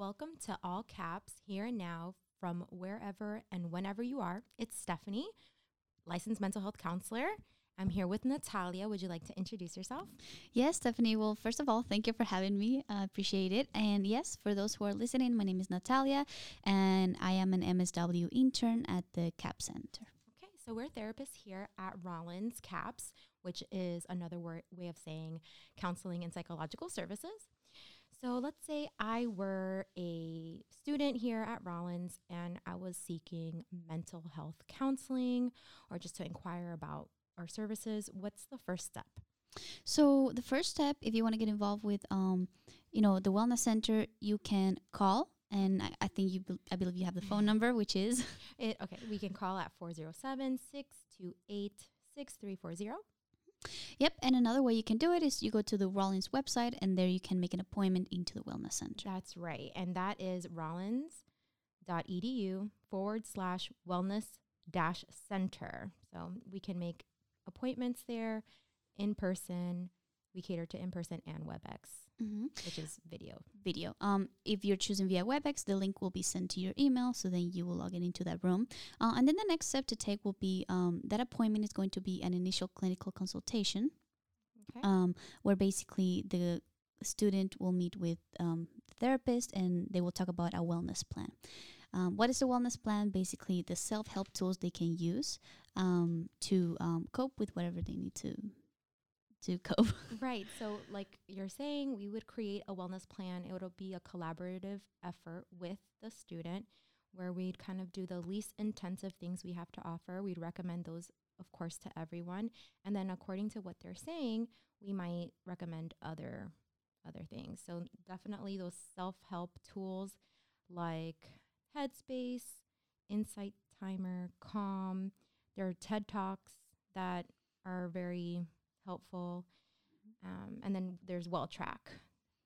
Welcome to All Caps here and now from wherever and whenever you are. It's Stephanie, licensed mental health counselor. I'm here with Natalia. Would you like to introduce yourself? Yes, Stephanie. Well, first of all, thank you for having me. I appreciate it. And yes, for those who are listening, my name is Natalia, and I am an MSW intern at the CAP Center. Okay, so we're therapists here at Rollins CAPS, which is another word, way of saying counseling and psychological services. So let's say I were a student here at Rollins and I was seeking mental health counseling or just to inquire about our services. What's the first step? So the first step, if you want to get involved with, um, you know, the wellness center, you can call, and I, I think you, be- I believe you have the phone number, which is It, okay, we can call at 407 628 6340. Yep, and another way you can do it is you go to the Rollins website and there you can make an appointment into the wellness center. That's right. And that is rollins.edu forward slash wellness dash center. So we can make appointments there in person. We cater to in person and WebEx, Mm-hmm. which is video. Video. Um, if you're choosing via WebEx, the link will be sent to your email, so then you will log in into that room. Uh, and then the next step to take will be um, that appointment is going to be an initial clinical consultation, Okay. um, where basically the student will meet with um, the therapist and they will talk about a wellness plan. Um, what is the wellness plan? Basically, the self help tools they can use um, to um, cope with whatever they need to to cope. Right. So, like you're saying, we would create a wellness plan. It would be a collaborative effort with the student where we'd kind of do the least intensive things we have to offer. We'd recommend those, of course, to everyone. And then, according to what they're saying, we might recommend other other things. So definitely those self-help tools like Headspace, Insight Timer, Calm. There are TED Talks that are very helpful. Um, and then there's WellTrack.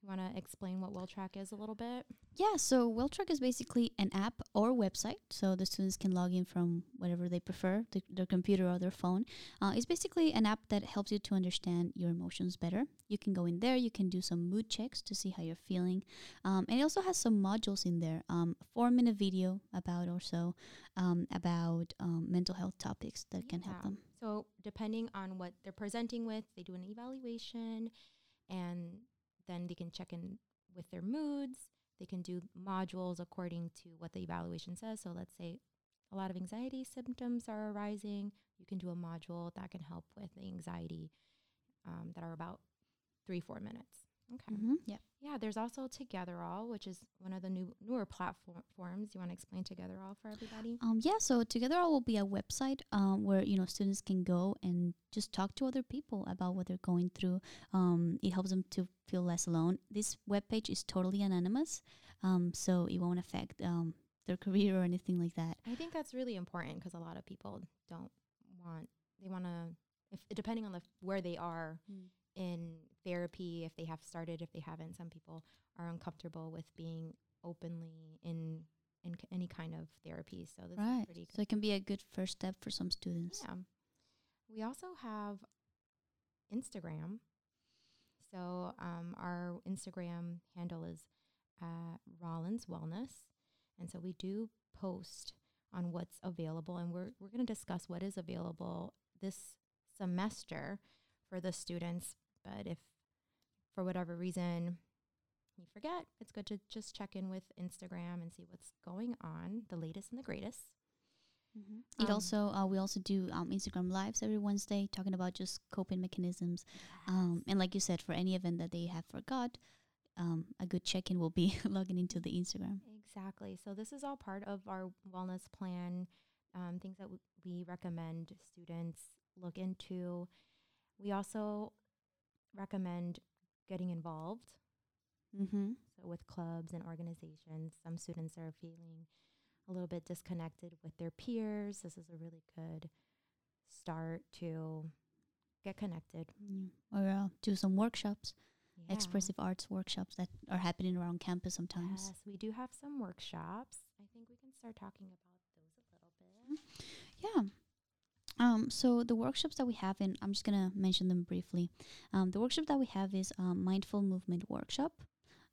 You want to explain what WellTrack is a little bit? Yeah, so WellTrack is basically an app or website, so the students can log in from whatever they prefer, th- their computer or their phone. Uh, it's basically an app that helps you to understand your emotions better. You can go in there, you can do some mood checks to see how you're feeling, um, and it also has some modules in there. Um, a four-minute video about or so um, about um, mental health topics that can help them. So depending on what they're presenting with, they do an evaluation and then they can check in with their moods. They can do modules according to what the evaluation says. So let's say a lot of anxiety symptoms are arising. You can do a module that can help with the anxiety um, that are about three, four minutes. Okay. Mm-hmm. Yeah. Yeah, there's also Togetherall, which is one of the new newer platforms. You want to explain Togetherall for everybody? Um, yeah, so Togetherall will be a website um, where you know students can go and just talk to other people about what they're going through. Um, it helps them to feel less alone. This webpage is totally anonymous, um, so it won't affect um, their career or anything like that. I think that's really important because a lot of people don't want they want to if depending on the where they are in therapy if they have started if they haven't. Some people are uncomfortable with being openly in in c- any kind of therapy. So this Right. is pretty So it can be a good first step for some students. yeah. We also have Instagram. So um, our Instagram handle is uh, Rollins Wellness. And so we do post on what's available and we're we're going to discuss what is available this semester for the students but if for whatever reason you forget it's good to just check in with Instagram and see what's going on the latest and the greatest It Um, also uh, we also do um, Instagram lives every Wednesday talking about just coping mechanisms. Um, and like you said, for any event that they have forgot, um, a good check in will be logging into the Instagram. Exactly. So this is all part of our wellness plan, um, things that w- we recommend students look into. We also recommend getting involved. Mm-hmm. So with clubs and organizations, some students are feeling a little bit disconnected with their peers. This is a really good start to get connected. Mm. Or uh, do some workshops, Yeah. expressive arts workshops that are happening around campus sometimes. Yes, we do have some workshops. I think we can start talking about those a little bit. Yeah. Um, so the workshops that we have, and I'm just gonna mention them briefly. Um, the workshop that we have is um, mindful movement workshop.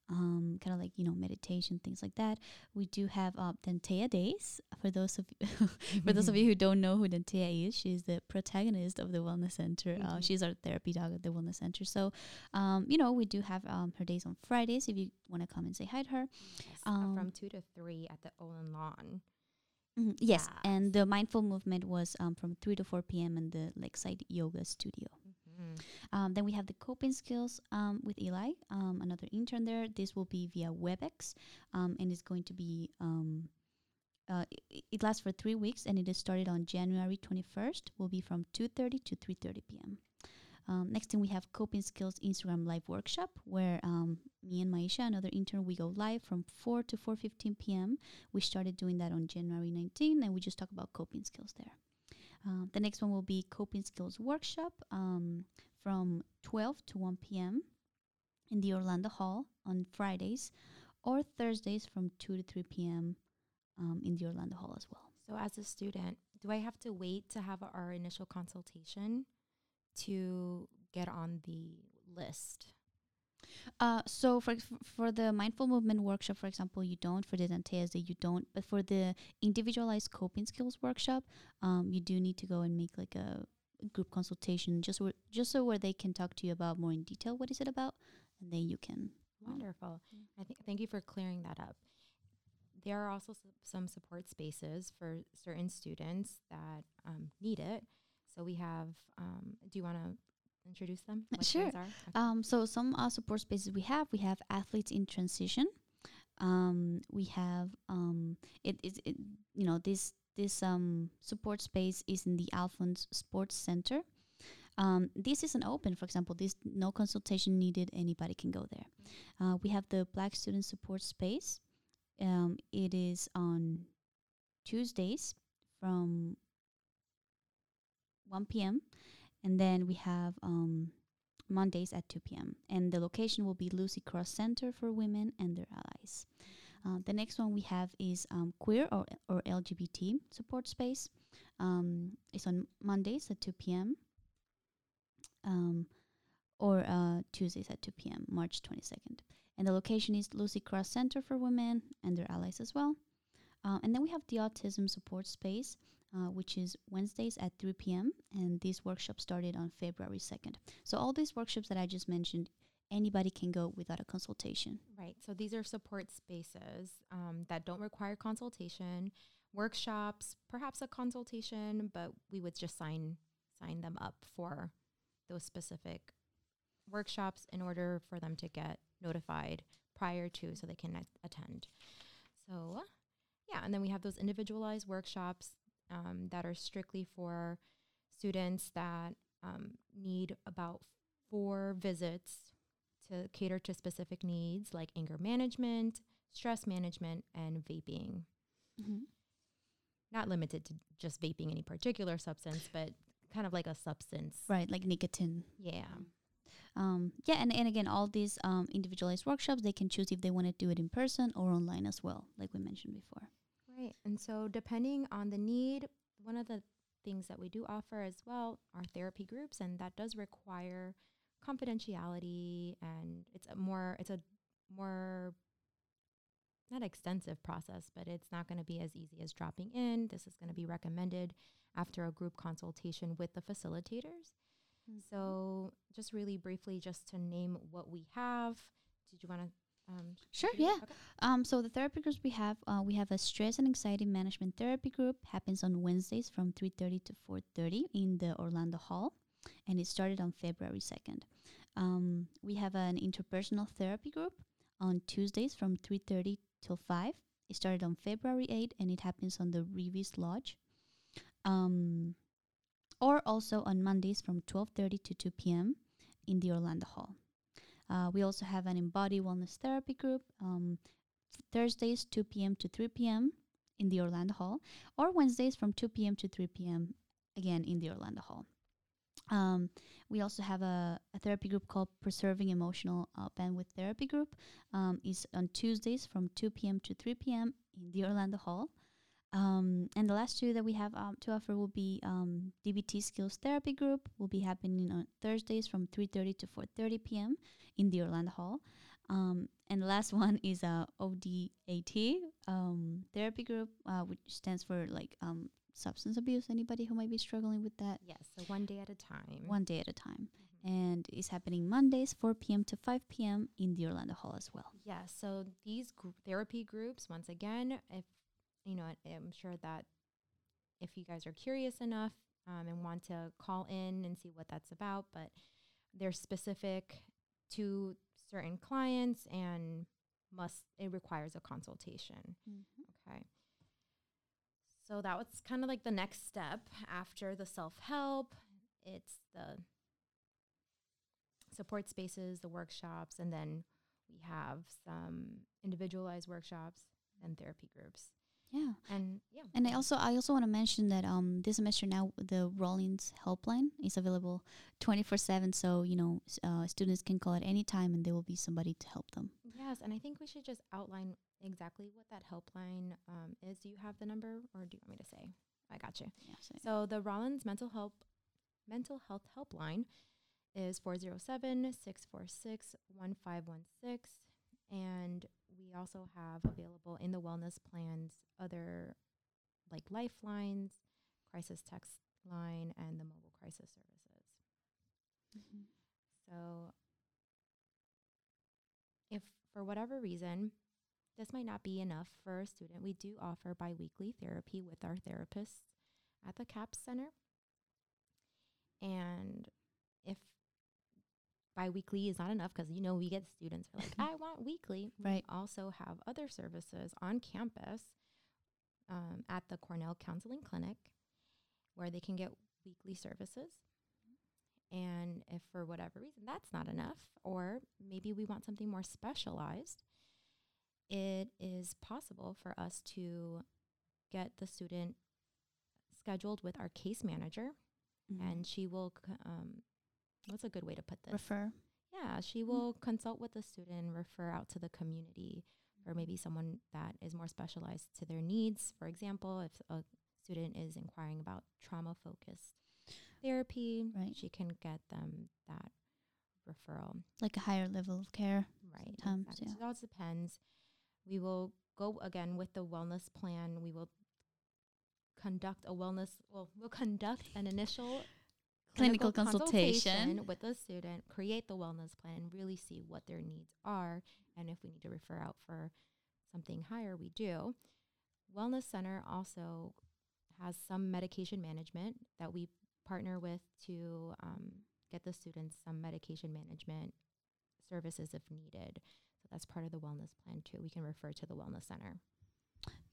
um, kind of like you know meditation things like that. We do have uh, Dantea Days for those of for those of you who don't know who Dantea is. She's the protagonist of the Wellness Center. Uh, Mhm. she's our therapy dog at the Wellness Center. So, um, you know, we do have um, her days on Fridays if you want to come and say hi to her. Yes, uh, Um, from two to three at the Olin Lawn. Mhm, Yes, and the mindful movement was um, from three to four p.m. in the Lakeside Yoga Studio. Mhm. Um, then we have the coping skills um, with Eli, um, another intern there. This will be via WebEx, um, and it's going to be. Um, uh, it, it lasts for three weeks, and it is started on January twenty first. Will be from two thirty to three thirty p.m. Um, next thing we have coping skills Instagram live workshop, where um, me and Maisha, another intern, we go live from four to four fifteen p.m. We started doing that on January 19, and we just talk about coping skills there. Um, the next one will be coping skills workshop um, from 12 to 1 p.m. in the Orlando Hall on Fridays, or Thursdays from 2 to 3 p.m. Um, in the Orlando Hall as well. So, as a student, do I have to wait to have our initial consultation to get on the list? Uh, so for for the mindful movement workshop, for example, you don't. For the Danteas, that you don't. But for the individualized coping skills workshop, um, you do need to go and make like a group consultation, just where, just so where they can talk to you about more in detail what is it about, and then you can. um, Wonderful. yeah. I think thank you for clearing that up. There are also s- some support spaces for certain students that um, need it. So we have. Um, do you want to introduce them? What sure. Okay. Um, so some uh, support spaces we have, we have athletes in transition. Um, we have um, it is it, you know this this um support space is in the Alfond Sports Center. Um, this isn't open, for example. This no consultation needed. Anybody can go there. Uh, we have the Black Student Support Space. Um, it is on Tuesdays from 1 p.m. and then we have um, Mondays at 2 p.m. And the location will be Lucy Cross Center for Women and their allies. Uh, the next one we have is um, queer or, or LGBT support space. Um, it's on Mondays at 2 p.m. Um, or uh, Tuesdays at 2 p.m., March 22nd. And the location is Lucy Cross Center for Women and their allies as well. Uh, and then we have the Autism Support Space, uh, which is Wednesdays at 3 p.m. And this workshop started on February 2nd. So all these workshops that I just mentioned, anybody can go without a consultation. Right. So these are support spaces um, that don't require consultation, workshops, perhaps a consultation, but we would just sign sign them up for those specific workshops in order for them to get notified prior to so they can at- attend. So, yeah, and then we have those individualized workshops um, that are strictly for students that um, need about four visits to cater to specific needs like anger management, stress management, and vaping. Not limited to just vaping any particular substance, but kind of like a substance. Right, like nicotine. Yeah. Um, yeah, and, and again, all these um, individualized workshops, they can choose if they want to do it in person or online as well, like we mentioned before. Right. And so, depending on the need, one of the things that we do offer as well are therapy groups, and that does require confidentiality, and it's a more, it's a more not extensive process, but it's not going to be as easy as dropping in. This is going to be recommended after a group consultation with the facilitators. So, mm-hmm. just really briefly, just to name what we have. Did you want to? Um, Sure, yeah. Okay. Um, so the therapy groups we have, uh, we have a stress and anxiety management therapy group. Happens on Wednesdays from 3:30 to 4:30 in the Orlando Hall, and it started on February 2nd. Um, we have an interpersonal therapy group on Tuesdays from 3:30 till 5. It started on February 8th, and it happens on the Revis Lodge. Um, or also on Mondays from 12:30 to 2 p.m. in the Orlando Hall. Uh, we also have an Embody Wellness Therapy group um, Thursdays 2 p.m. to 3 p.m. in the Orlando Hall, or Wednesdays from 2 p.m. to 3 p.m. again in the Orlando Hall. Um, we also have a, a therapy group called Preserving Emotional uh, Bandwidth Therapy Group. Um, is on Tuesdays from 2 p.m. to 3 p.m. in the Orlando Hall. Um, and the last two that we have um, to offer will be um, DBT Skills Therapy Group will be happening on Thursdays from 3:30 to 4:30 p.m. in the Orlando Hall. Um, and the last one is uh, ODAT um, therapy group, uh, which stands for like um, substance abuse. Anybody who might be struggling with that, Yes, so one day at a time. one day at a time, Mhm. and it's happening Mondays, 4 p.m. to 5 p.m. in the Orlando Hall as well. Yeah, so these gr- therapy groups, once again, if you know, I'm sure that if you guys are curious enough um, and want to call in and see what that's about, but they're specific to certain clients and must it requires a consultation. Okay. So that was kind of like the next step after the self help. It's the support spaces, the workshops, and then we have some individualized workshops and therapy groups. Yeah. And yeah. And I also I also want to mention that um this semester now the Rollins helpline is available 24/7 so you know uh, students can call at any time and there will be somebody to help them. Yes, and I think we should just outline exactly what that helpline um, is. Do you have the number or do you want me to say? I got you. Yeah. So, So the Rollins Mental Health Mental Health Helpline is 407-646-1516 and we also have available in the wellness plans other like lifelines, crisis text line and the mobile crisis services. Mhm. So if for whatever reason this might not be enough for a student, we do offer biweekly therapy with our therapists at the CAPS Center. And biweekly is not enough, because you know we get students are like, I want weekly. Right. We also have other services on campus um, at the Cornell Counseling Clinic where they can get weekly services. And if for whatever reason that's not enough, or maybe we want something more specialized, it is possible for us to get the student scheduled with our case manager, Mhm. and she will. Um, what's a good way to put this? refer. Yeah, she hmm. will consult with the student refer out to the community or maybe someone that is more specialized to their needs. For example, if a student is inquiring about trauma focused therapy, Right. she can get them that referral. like a higher level of care. Right. Sometimes, exactly. yeah. So it all depends. We will go again with the wellness plan. We will conduct a wellness, well, we'll conduct an initial Clinical consultation. with the student, create the wellness plan, and really see what their needs are. And if we need to refer out for something higher, we do. Wellness Center also has some medication management that we partner with to um, get the students some medication management services if needed. So that's part of the wellness plan too. We can refer to the wellness center.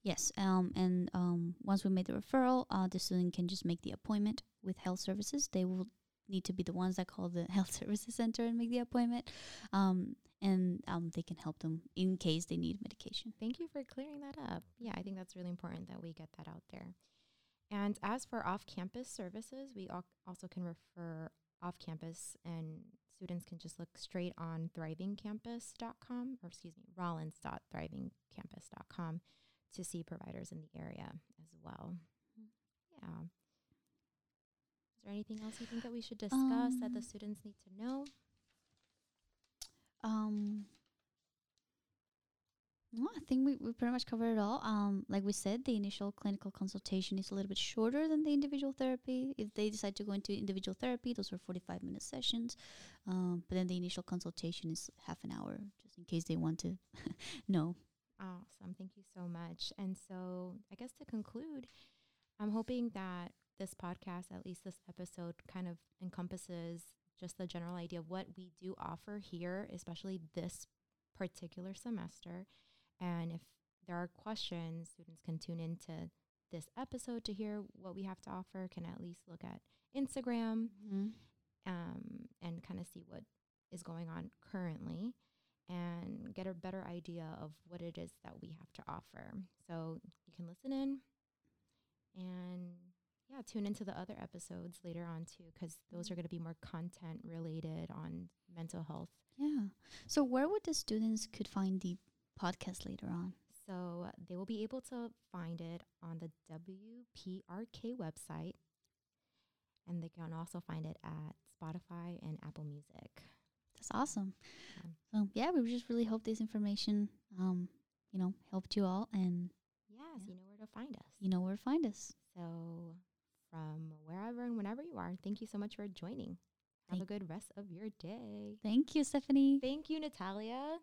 Yes. Um. And um. Once we made the referral, uh, the student can just make the appointment with health services. They will need to be the ones that call the health services center and make the appointment. Um. And um, they can help them in case they need medication. Thank you for clearing that up. Yeah, I think that's really important that we get that out there. And as for off campus services, we al- also can refer off campus, and students can just look straight on thrivingcampus.com, or excuse me, rollins.thrivingcampus.com to see providers in the area as well. Yeah. There anything else you think that we should discuss that the Um, students need to know? Um, no, I think we, we pretty much covered it all. Um, like we said, the initial clinical consultation is a little bit shorter than the individual therapy. If they decide to go into individual therapy, those are 45 minute sessions. Um, but then the initial consultation is half an hour, just in case they want to know. Awesome. Thank you so much. And so, I guess to conclude, I'm hoping that this podcast, at least this episode, kind of encompasses just the general idea of what we do offer here, especially this particular semester. And if there are questions, students can tune into this episode to hear what we have to offer, can at least look at Instagram um, and kind of see what is going on currently and get a better idea of what it is that we have to offer. So you can listen in and yeah, tune into the other episodes later on too, because those are going to be more content related on mental health. Yeah. So where would the students could find the podcast later on? So they will be able to find it on the WPRK website, and they can also find it at Spotify and Apple Music. That's awesome. Yeah. So yeah, we just really hope this information, um, you know, helped you all, and Yes, Yeah. you know where to find us. you know where to find us. So, from wherever and whenever you are, thank you so much for joining. Have a good rest of your day. Thank you, Stephanie. Thank you, Natalia.